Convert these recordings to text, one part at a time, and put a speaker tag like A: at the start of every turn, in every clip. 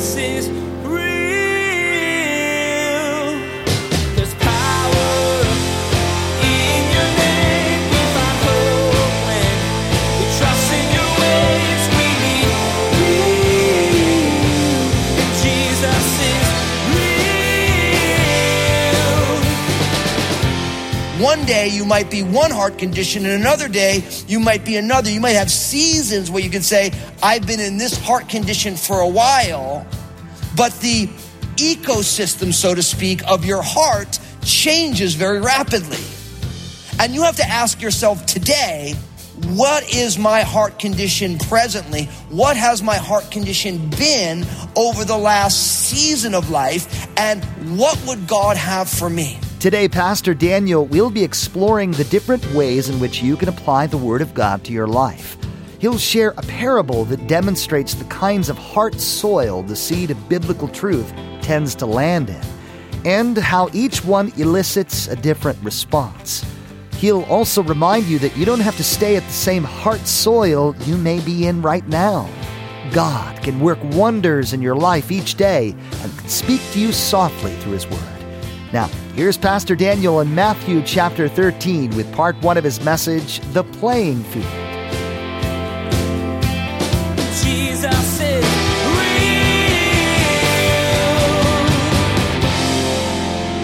A: Jesus
B: One day you might be one heart condition, and another day you might be another. You might have seasons where you can say, I've been in this heart condition for a while, but the ecosystem, so to speak, of your heart changes very rapidly. And you have to ask yourself today, what is my heart condition presently? What has my heart condition been over the last season of life? And what would God have for me?
C: Today, Pastor Daniel will be exploring the different ways in which you can apply the Word of God to your life. He'll share a parable that demonstrates the kinds of heart soil the seed of biblical truth tends to land in, and how each one elicits a different response. He'll also remind you that you don't have to stay at the same heart soil you may be in right now. God can work wonders in your life each day and can speak to you softly through His Word. Now, here's Pastor Daniel in Matthew chapter 13 with part one of his message, The Playing Field.
A: Jesus is real.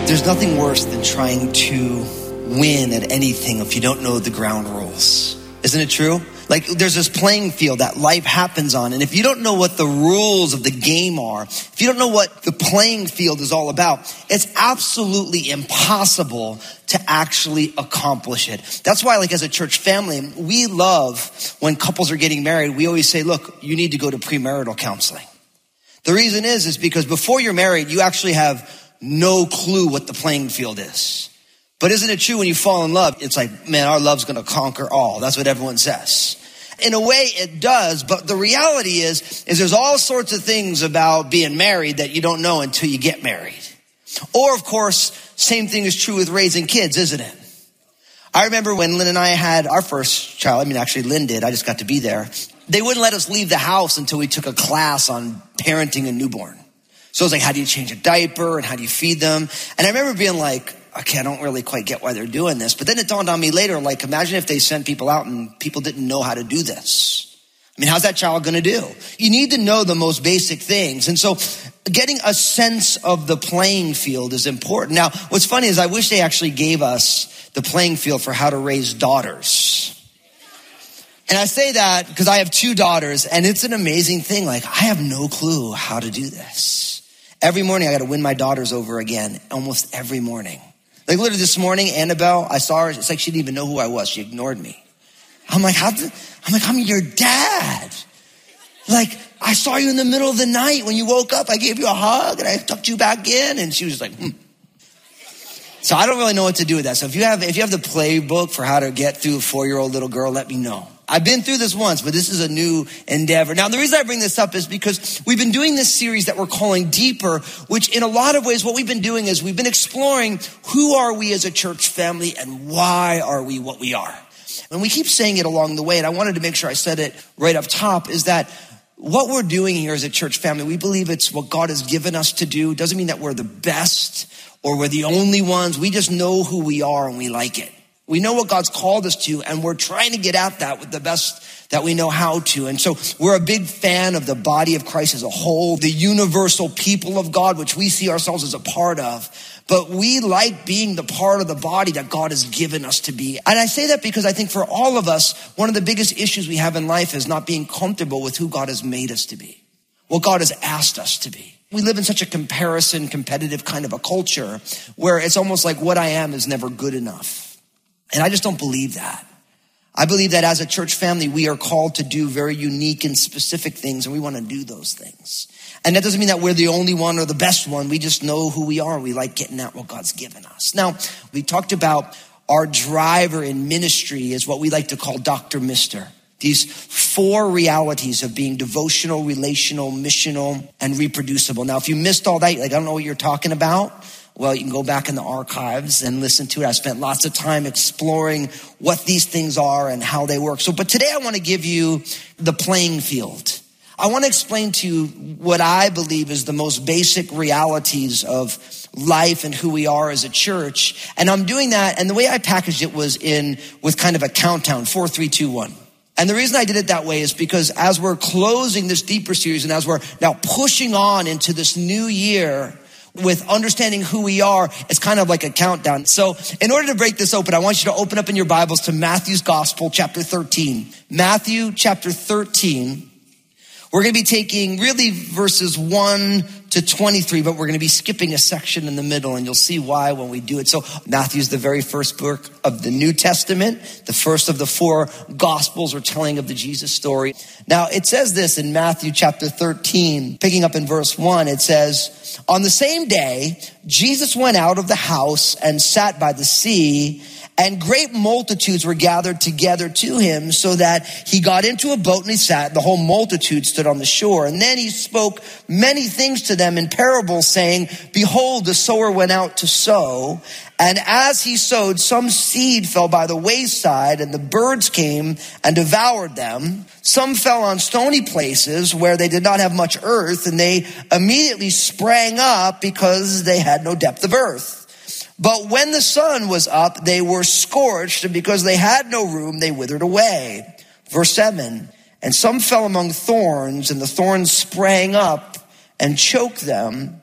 B: There's nothing worse than trying to win at anything if you don't know the ground rules. Isn't it true? Like there's this playing field that life happens on. And if you don't know what the rules of the game are, if you don't know what the playing field is all about, it's absolutely impossible to actually accomplish it. That's why, like as a church family, we love when couples are getting married, we always say, look, you need to go to premarital counseling. The reason is, is because before you're married, you actually have no clue what the playing field is. But isn't it true when you fall in love, it's like, man, our love's gonna conquer all. That's what everyone says. In a way, it does, but the reality is, is there's all sorts of things about being married that you don't know until you get married. Or, of course, same thing is true with raising kids, isn't it? I remember when Lynn and I had our first child, I mean, actually, Lynn did, I just got to be there. They wouldn't let us leave the house until we took a class on parenting a newborn. So it was like, how do you change a diaper and how do you feed them? And I remember being like, okay, I don't really quite get why they're doing this. But then it dawned on me later, like, imagine if they sent people out and people didn't know how to do this. I mean, how's that child going to do? You need to know the most basic things. And so getting a sense of the playing field is important. Now, what's funny is I wish they actually gave us the playing field for how to raise daughters. And I say that because I have two daughters and it's an amazing thing. Like, I have no clue how to do this. Every morning I got to win my daughters over again, almost every morning. Like literally this morning, Annabelle, I saw her. It's like she didn't even know who I was. She ignored me. I'm like, how did, I'm like, I'm your dad. Like, I saw you in the middle of the night when you woke up. I gave you a hug and I tucked you back in. And she was like, hmm. So I don't really know what to do with that. So if you have, if you have the playbook for how to get through a four year old little girl, let me know. I've been through this once, but this is a new endeavor. Now, the reason I bring this up is because we've been doing this series that we're calling Deeper, which in a lot of ways, what we've been doing is we've been exploring who are we as a church family and why are we what we are. And we keep saying it along the way, and I wanted to make sure I said it right up top, is that what we're doing here as a church family, we believe it's what God has given us to do. It doesn't mean that we're the best or we're the only ones. We just know who we are and we like it. We know what God's called us to, and we're trying to get at that with the best that we know how to. And so we're a big fan of the body of Christ as a whole, the universal people of God, which we see ourselves as a part of. But we like being the part of the body that God has given us to be. And I say that because I think for all of us, one of the biggest issues we have in life is not being comfortable with who God has made us to be, what God has asked us to be. We live in such a comparison, competitive kind of a culture where it's almost like what I am is never good enough. And I just don't believe that. I believe that as a church family, we are called to do very unique and specific things, and we want to do those things. And that doesn't mean that we're the only one or the best one. We just know who we are. We like getting at what God's given us. Now, we talked about our driver in ministry is what we like to call Dr. Mister. These four realities of being devotional, relational, missional, and reproducible. Now, if you missed all that, like, I don't know what you're talking about. Well, you can go back in the archives and listen to it. I spent lots of time exploring what these things are and how they work. So, but today I want to give you the playing field. I want to explain to you what I believe is the most basic realities of life and who we are as a church. And I'm doing that. And the way I packaged it was in with kind of a countdown, four, three, two, one. And the reason I did it that way is because as we're closing this deeper series and as we're now pushing on into this new year, with understanding who we are, it's kind of like a countdown. So in order to break this open, I want you to open up in your Bibles to Matthew's Gospel, chapter 13. Matthew chapter 13. We're going to be taking really verses 1 to 23, but we're going to be skipping a section in the middle, and you'll see why when we do it. So, Matthew's the very first book of the New Testament, the first of the four Gospels are telling of the Jesus story. Now, it says this in Matthew chapter 13, picking up in verse 1, it says, On the same day, Jesus went out of the house and sat by the sea and great multitudes were gathered together to him so that he got into a boat and he sat. The whole multitude stood on the shore. And then he spoke many things to them in parables saying, behold, the sower went out to sow. And as he sowed, some seed fell by the wayside and the birds came and devoured them. Some fell on stony places where they did not have much earth and they immediately sprang up because they had no depth of earth. But when the sun was up, they were scorched, and because they had no room, they withered away. Verse 7 And some fell among thorns, and the thorns sprang up and choked them.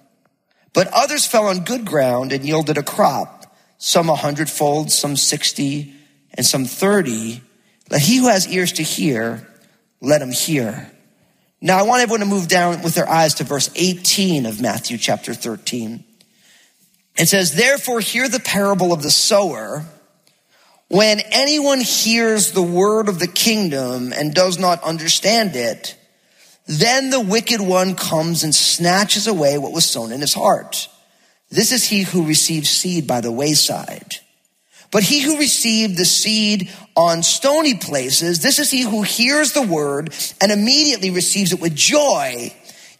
B: But others fell on good ground and yielded a crop, some a hundredfold, some sixty, and some thirty. Let he who has ears to hear, let him hear. Now I want everyone to move down with their eyes to verse 18 of Matthew chapter 13. It says, therefore hear the parable of the sower. When anyone hears the word of the kingdom and does not understand it, then the wicked one comes and snatches away what was sown in his heart. This is he who receives seed by the wayside. But he who received the seed on stony places, this is he who hears the word and immediately receives it with joy.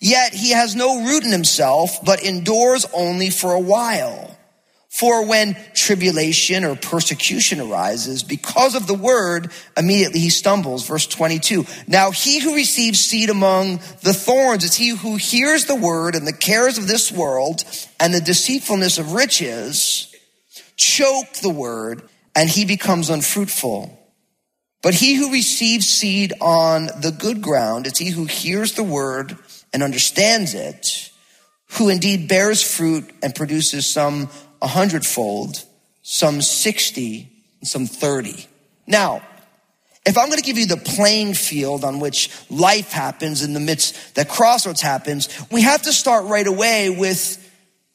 B: Yet he has no root in himself, but endures only for a while. For when tribulation or persecution arises because of the word, immediately he stumbles. Verse 22. Now he who receives seed among the thorns is he who hears the word and the cares of this world and the deceitfulness of riches choke the word and he becomes unfruitful. But he who receives seed on the good ground is he who hears the word and understands it, who indeed bears fruit and produces some a hundredfold, some 60, and some 30. Now, if I'm going to give you the playing field on which life happens in the midst that crossroads happens, we have to start right away with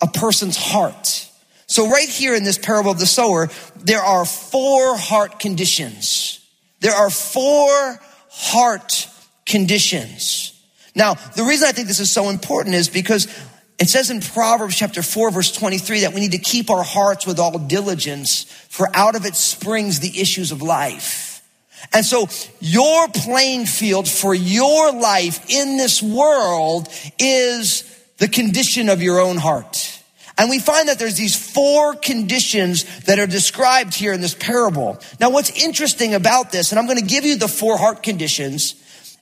B: a person's heart. So right here in this parable of the sower, there are four heart conditions. There are four heart conditions. Now, the reason I think this is so important is because it says in Proverbs chapter 4 verse 23 that we need to keep our hearts with all diligence for out of it springs the issues of life. And so your playing field for your life in this world is the condition of your own heart. And we find that there's these four conditions that are described here in this parable. Now, what's interesting about this, and I'm going to give you the four heart conditions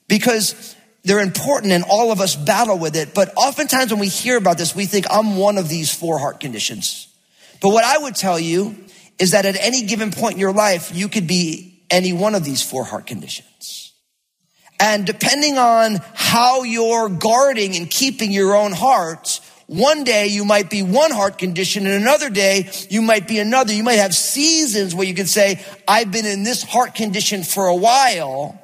B: because they're important and all of us battle with it. But oftentimes when we hear about this, we think I'm one of these four heart conditions. But what I would tell you is that at any given point in your life, you could be any one of these four heart conditions. And depending on how you're guarding and keeping your own heart, one day you might be one heart condition and another day you might be another. You might have seasons where you could say, I've been in this heart condition for a while,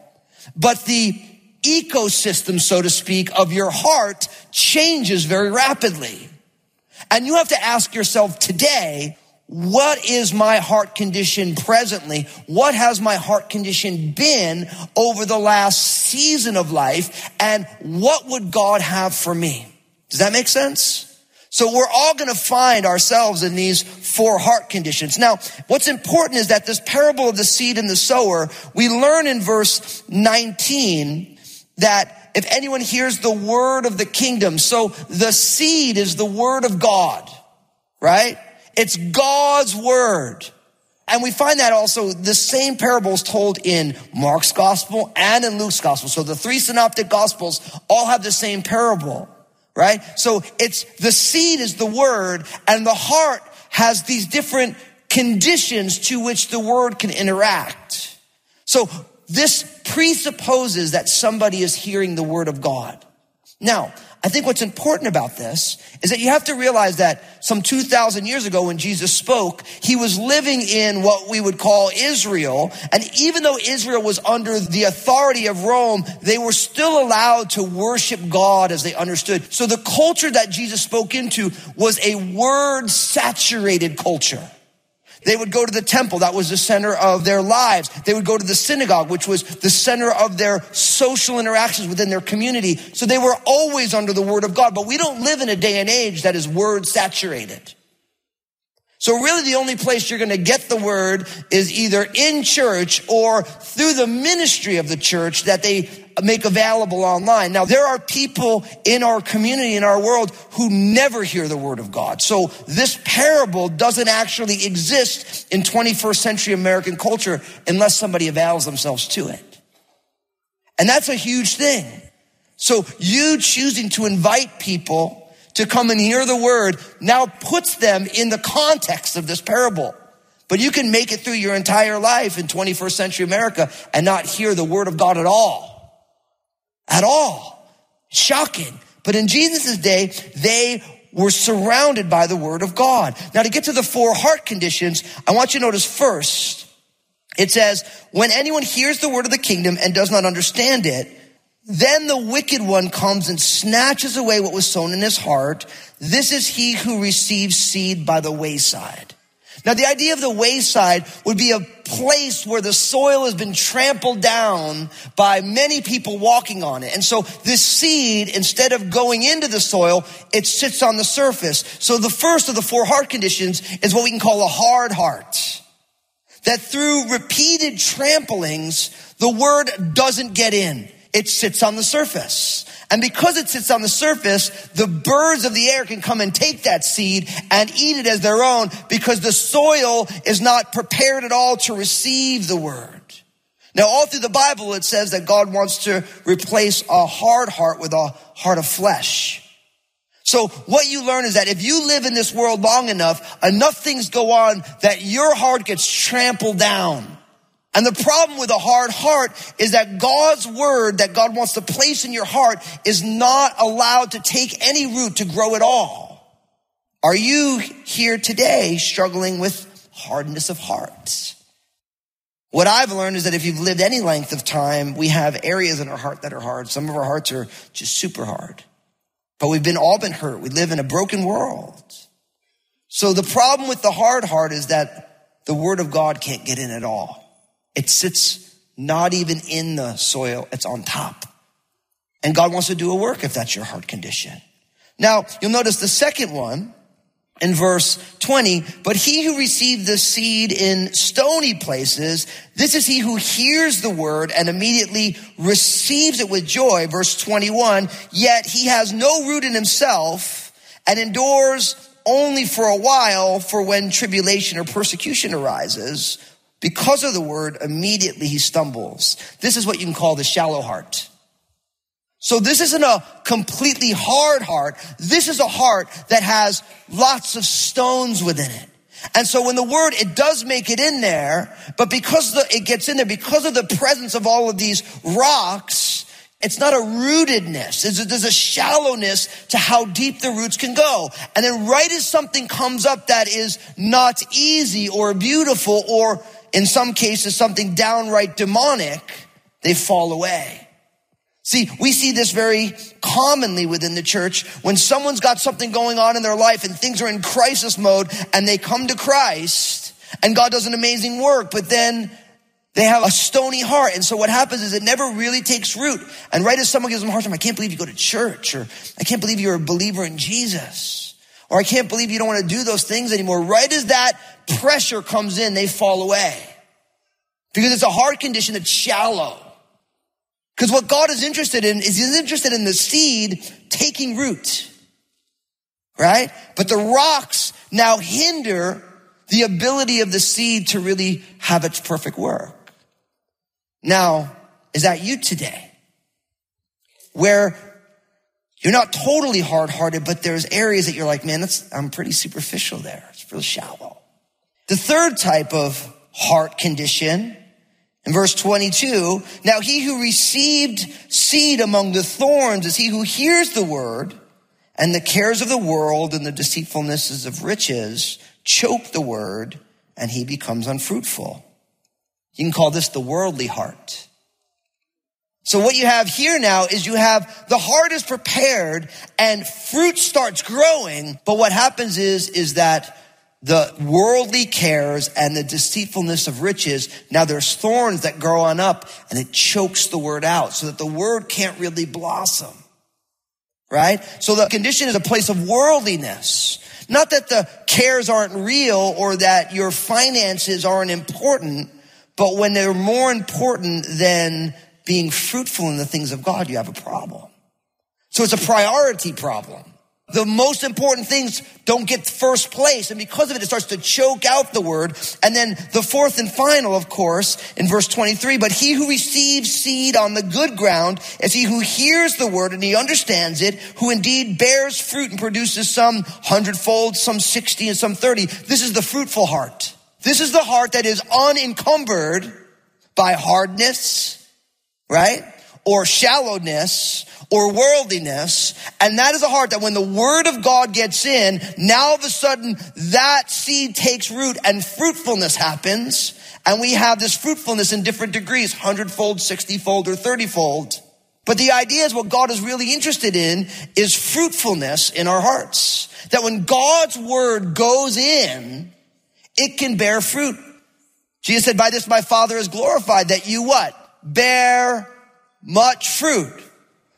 B: but the ecosystem, so to speak, of your heart changes very rapidly. And you have to ask yourself today, what is my heart condition presently? What has my heart condition been over the last season of life? And what would God have for me? Does that make sense? So we're all going to find ourselves in these four heart conditions. Now, what's important is that this parable of the seed and the sower, we learn in verse 19 that if anyone hears the word of the kingdom, so the seed is the word of God, right? It's God's word. and we find that also the same parable is told in Mark's gospel and in Luke's gospel. So the three synoptic gospels all have the same parable, right? So it's the seed is the word and the heart has these different conditions to which the word can interact. So this presupposes that somebody is hearing the word of God. Now, I think what's important about this is that you have to realize that some 2,000 years ago when Jesus spoke, he was living in what we would call Israel. And even though Israel was under the authority of Rome, they were still allowed to worship God as they understood. So the culture that Jesus spoke into was a word saturated culture. They would go to the temple. That was the center of their lives. They would go to the synagogue, which was the center of their social interactions within their community. So they were always under the word of God. But we don't live in a day and age that is word saturated. So really the only place you're going to get the word is either in church or through the ministry of the church that they make available online. Now there are people in our community, in our world who never hear the word of God. So this parable doesn't actually exist in 21st century American culture unless somebody avails themselves to it. And that's a huge thing. So you choosing to invite people to come and hear the word now puts them in the context of this parable. But you can make it through your entire life in 21st century America and not hear the word of God at all. At all. Shocking. But in Jesus' day, they were surrounded by the word of God. Now to get to the four heart conditions, I want you to notice first, it says, when anyone hears the word of the kingdom and does not understand it, then the wicked one comes and snatches away what was sown in his heart. This is he who receives seed by the wayside. Now, the idea of the wayside would be a place where the soil has been trampled down by many people walking on it. And so this seed, instead of going into the soil, it sits on the surface. So the first of the four heart conditions is what we can call a hard heart. That through repeated tramplings, the word doesn't get in it sits on the surface. And because it sits on the surface, the birds of the air can come and take that seed and eat it as their own because the soil is not prepared at all to receive the word. Now, all through the Bible, it says that God wants to replace a hard heart with a heart of flesh. So what you learn is that if you live in this world long enough, enough things go on that your heart gets trampled down. And the problem with a hard heart is that God's word that God wants to place in your heart is not allowed to take any root to grow at all. Are you here today struggling with hardness of heart? What I've learned is that if you've lived any length of time, we have areas in our heart that are hard. Some of our hearts are just super hard. But we've been all been hurt. We live in a broken world. So the problem with the hard heart is that the word of God can't get in at all. It sits not even in the soil, it's on top. And God wants to do a work if that's your heart condition. Now, you'll notice the second one in verse 20, but he who received the seed in stony places, this is he who hears the word and immediately receives it with joy. Verse 21, yet he has no root in himself and endures only for a while for when tribulation or persecution arises. Because of the word, immediately he stumbles. This is what you can call the shallow heart. So this isn't a completely hard heart. This is a heart that has lots of stones within it. And so when the word, it does make it in there, but because the, it gets in there, because of the presence of all of these rocks, it's not a rootedness. There's a shallowness to how deep the roots can go. And then right as something comes up that is not easy or beautiful or in some cases something downright demonic, they fall away. See, we see this very commonly within the church when someone's got something going on in their life and things are in crisis mode and they come to Christ and God does an amazing work, but then they have a stony heart. And so what happens is it never really takes root. And right as someone gives them a hard time, I can't believe you go to church or I can't believe you're a believer in Jesus or I can't believe you don't want to do those things anymore. Right as that pressure comes in, they fall away. Because it's a heart condition that's shallow. Because what God is interested in is he's interested in the seed taking root. Right? But the rocks now hinder the ability of the seed to really have its perfect work. Now, is that you today? Where you're not totally hard hearted, but there's areas that you're like, man, that's, I'm pretty superficial there. It's real shallow. The third type of heart condition in verse 22, now he who received seed among the thorns is he who hears the word and the cares of the world and the deceitfulnesses of riches choke the word and he becomes unfruitful. You can call this the worldly heart. So what you have here now is you have the heart is prepared and fruit starts growing. But what happens is, is that the worldly cares and the deceitfulness of riches, now there's thorns that grow on up and it chokes the word out so that the word can't really blossom. Right? So the condition is a place of worldliness. Not that the cares aren't real or that your finances aren't important, but when they're more important than being fruitful in the things of God, you have a problem. So it's a priority problem. The most important things don't get first place. And because of it, it starts to choke out the word. And then the fourth and final, of course, in verse 23, but he who receives seed on the good ground is he who hears the word and he understands it, who indeed bears fruit and produces some hundredfold, some 60 and some 30. This is the fruitful heart. This is the heart that is unencumbered by hardness, right? Or shallowness or worldliness. And that is a heart that when the word of God gets in, now all of a sudden that seed takes root and fruitfulness happens. And we have this fruitfulness in different degrees, hundredfold, sixtyfold, or thirtyfold. But the idea is what God is really interested in is fruitfulness in our hearts. That when God's word goes in, it can bear fruit. Jesus said, by this my father is glorified that you what? Bear much fruit.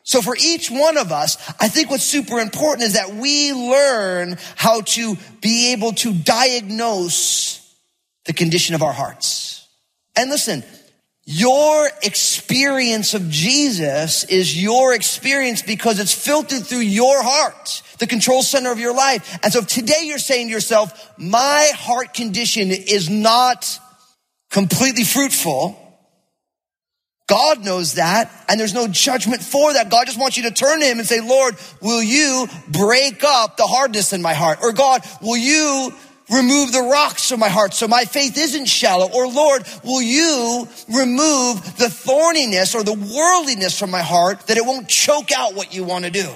B: So for each one of us, I think what's super important is that we learn how to be able to diagnose the condition of our hearts. And listen, your experience of Jesus is your experience because it's filtered through your heart, the control center of your life. And so today you're saying to yourself, my heart condition is not completely fruitful, God knows that, and there's no judgment for that. God just wants you to turn to Him and say, Lord, will you break up the hardness in my heart? Or God, will you remove the rocks from my heart so my faith isn't shallow? Or Lord, will you remove the thorniness or the worldliness from my heart that it won't choke out what you want to do?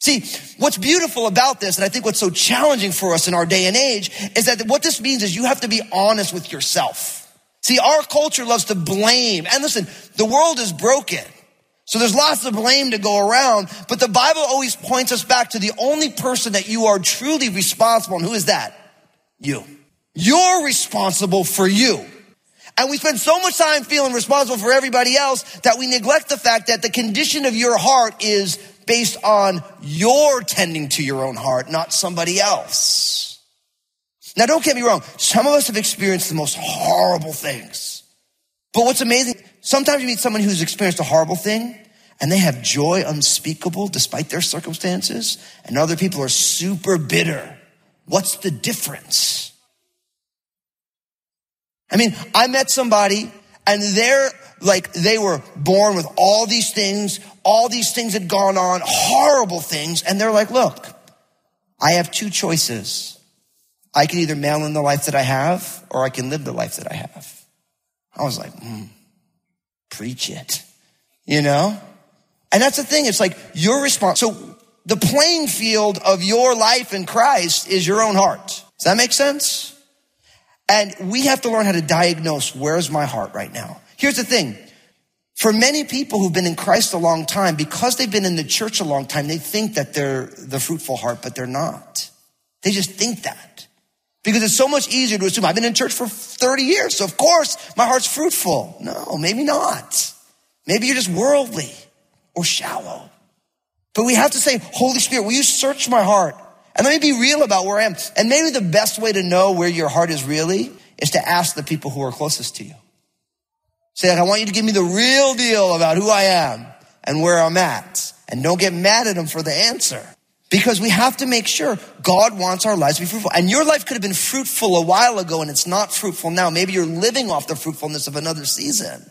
B: See, what's beautiful about this, and I think what's so challenging for us in our day and age, is that what this means is you have to be honest with yourself. See, our culture loves to blame. And listen, the world is broken. So there's lots of blame to go around, but the Bible always points us back to the only person that you are truly responsible. And who is that? You. You're responsible for you. And we spend so much time feeling responsible for everybody else that we neglect the fact that the condition of your heart is based on your tending to your own heart, not somebody else. Now, don't get me wrong. Some of us have experienced the most horrible things. But what's amazing, sometimes you meet someone who's experienced a horrible thing and they have joy unspeakable despite their circumstances, and other people are super bitter. What's the difference? I mean, I met somebody and they're like, they were born with all these things, all these things had gone on, horrible things, and they're like, look, I have two choices. I can either mail in the life that I have or I can live the life that I have. I was like, mm, preach it, you know? And that's the thing. It's like your response. So the playing field of your life in Christ is your own heart. Does that make sense? And we have to learn how to diagnose where's my heart right now. Here's the thing. For many people who've been in Christ a long time, because they've been in the church a long time, they think that they're the fruitful heart, but they're not. They just think that. Because it's so much easier to assume I've been in church for 30 years, so of course my heart's fruitful. No, maybe not. Maybe you're just worldly or shallow. But we have to say, Holy Spirit, will you search my heart? And let me be real about where I am. And maybe the best way to know where your heart is really is to ask the people who are closest to you. Say, like, I want you to give me the real deal about who I am and where I'm at. And don't get mad at them for the answer. Because we have to make sure God wants our lives to be fruitful. And your life could have been fruitful a while ago and it's not fruitful now. Maybe you're living off the fruitfulness of another season.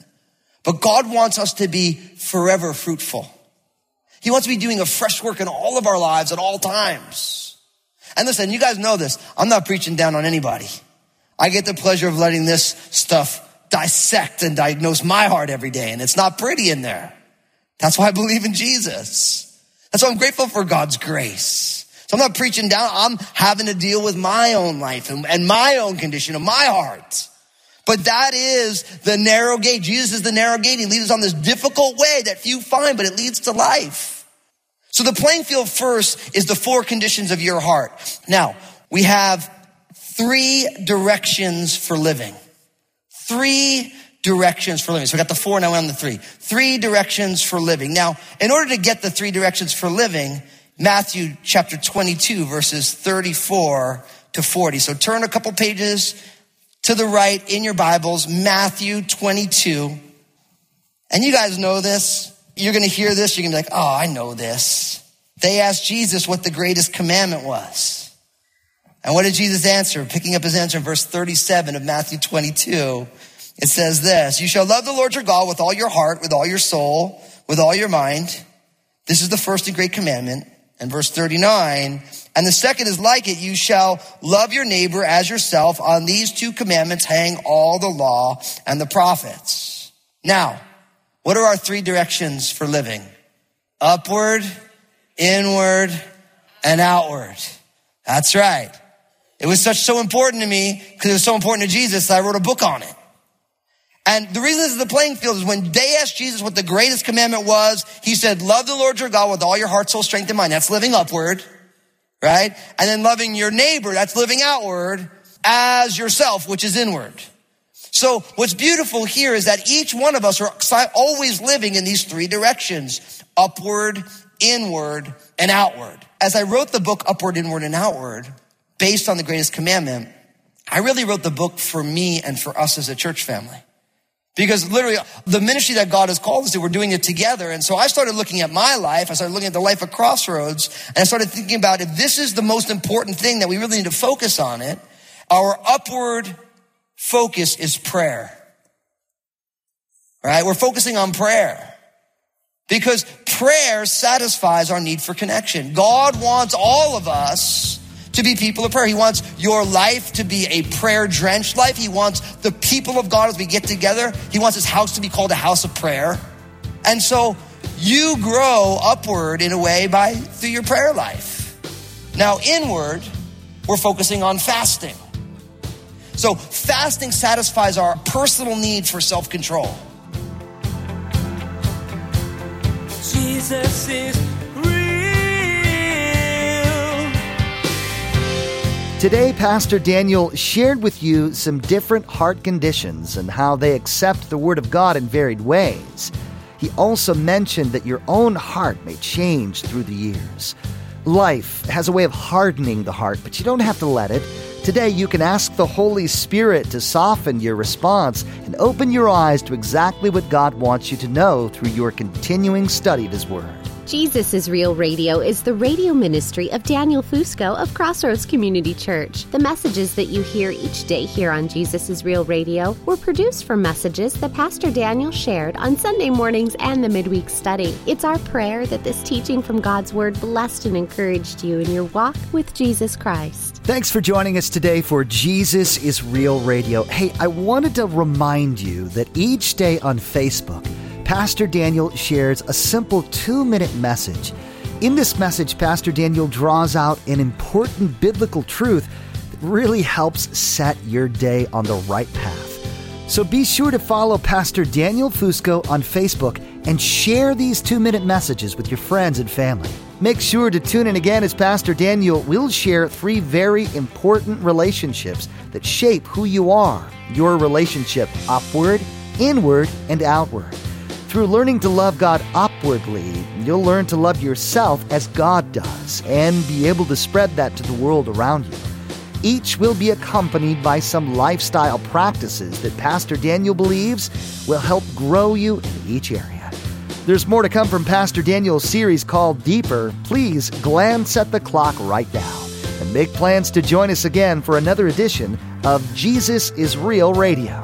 B: But God wants us to be forever fruitful. He wants to be doing a fresh work in all of our lives at all times. And listen, you guys know this. I'm not preaching down on anybody. I get the pleasure of letting this stuff dissect and diagnose my heart every day. And it's not pretty in there. That's why I believe in Jesus. That's why I'm grateful for God's grace. So I'm not preaching down. I'm having to deal with my own life and, and my own condition of my heart. But that is the narrow gate. Jesus is the narrow gate. He leads us on this difficult way that few find, but it leads to life. So the playing field first is the four conditions of your heart. Now, we have three directions for living. Three directions for living. So we got the four, now we're on the three. Three directions for living. Now, in order to get the three directions for living, Matthew chapter 22 verses 34 to 40. So turn a couple pages to the right in your Bibles, Matthew 22. And you guys know this. You're going to hear this. You're going to be like, oh, I know this. They asked Jesus what the greatest commandment was. And what did Jesus answer? Picking up his answer in verse 37 of Matthew 22. It says this, you shall love the Lord your God with all your heart, with all your soul, with all your mind. This is the first and great commandment. And verse 39, and the second is like it, you shall love your neighbor as yourself. On these two commandments hang all the law and the prophets. Now, what are our three directions for living? Upward, inward, and outward. That's right. It was such so important to me because it was so important to Jesus I wrote a book on it. And the reason this is the playing field is when they asked Jesus what the greatest commandment was, he said, love the Lord your God with all your heart, soul, strength, and mind. That's living upward, right? And then loving your neighbor, that's living outward as yourself, which is inward. So what's beautiful here is that each one of us are always living in these three directions, upward, inward, and outward. As I wrote the book Upward, Inward, and Outward, based on the greatest commandment, I really wrote the book for me and for us as a church family. Because literally the ministry that God has called us to, we're doing it together. And so I started looking at my life. I started looking at the life of Crossroads and I started thinking about if this is the most important thing that we really need to focus on it, our upward focus is prayer. Right? We're focusing on prayer. Because prayer satisfies our need for connection. God wants all of us to be people of prayer. He wants your life to be a prayer drenched life. He wants the people of God as we get together. He wants his house to be called a house of prayer. And so you grow upward in a way by through your prayer life. Now inward, we're focusing on fasting. So fasting satisfies our personal need for self-control.
A: Jesus is
C: Today, Pastor Daniel shared with you some different heart conditions and how they accept the Word of God in varied ways. He also mentioned that your own heart may change through the years. Life has a way of hardening the heart, but you don't have to let it. Today, you can ask the Holy Spirit to soften your response and open your eyes to exactly what God wants you to know through your continuing study of His Word.
D: Jesus is Real Radio is the radio ministry of Daniel Fusco of Crossroads Community Church. The messages that you hear each day here on Jesus is Real Radio were produced from messages that Pastor Daniel shared on Sunday mornings and the midweek study. It's our prayer that this teaching from God's Word blessed and encouraged you in your walk with Jesus Christ.
C: Thanks for joining us today for Jesus is Real Radio. Hey, I wanted to remind you that each day on Facebook, Pastor Daniel shares a simple two minute message. In this message, Pastor Daniel draws out an important biblical truth that really helps set your day on the right path. So be sure to follow Pastor Daniel Fusco on Facebook and share these two minute messages with your friends and family. Make sure to tune in again as Pastor Daniel will share three very important relationships that shape who you are your relationship upward, inward, and outward. Through learning to love God upwardly, you'll learn to love yourself as God does and be able to spread that to the world around you. Each will be accompanied by some lifestyle practices that Pastor Daniel believes will help grow you in each area. There's more to come from Pastor Daniel's series called Deeper. Please glance at the clock right now and make plans to join us again for another edition of Jesus is Real Radio.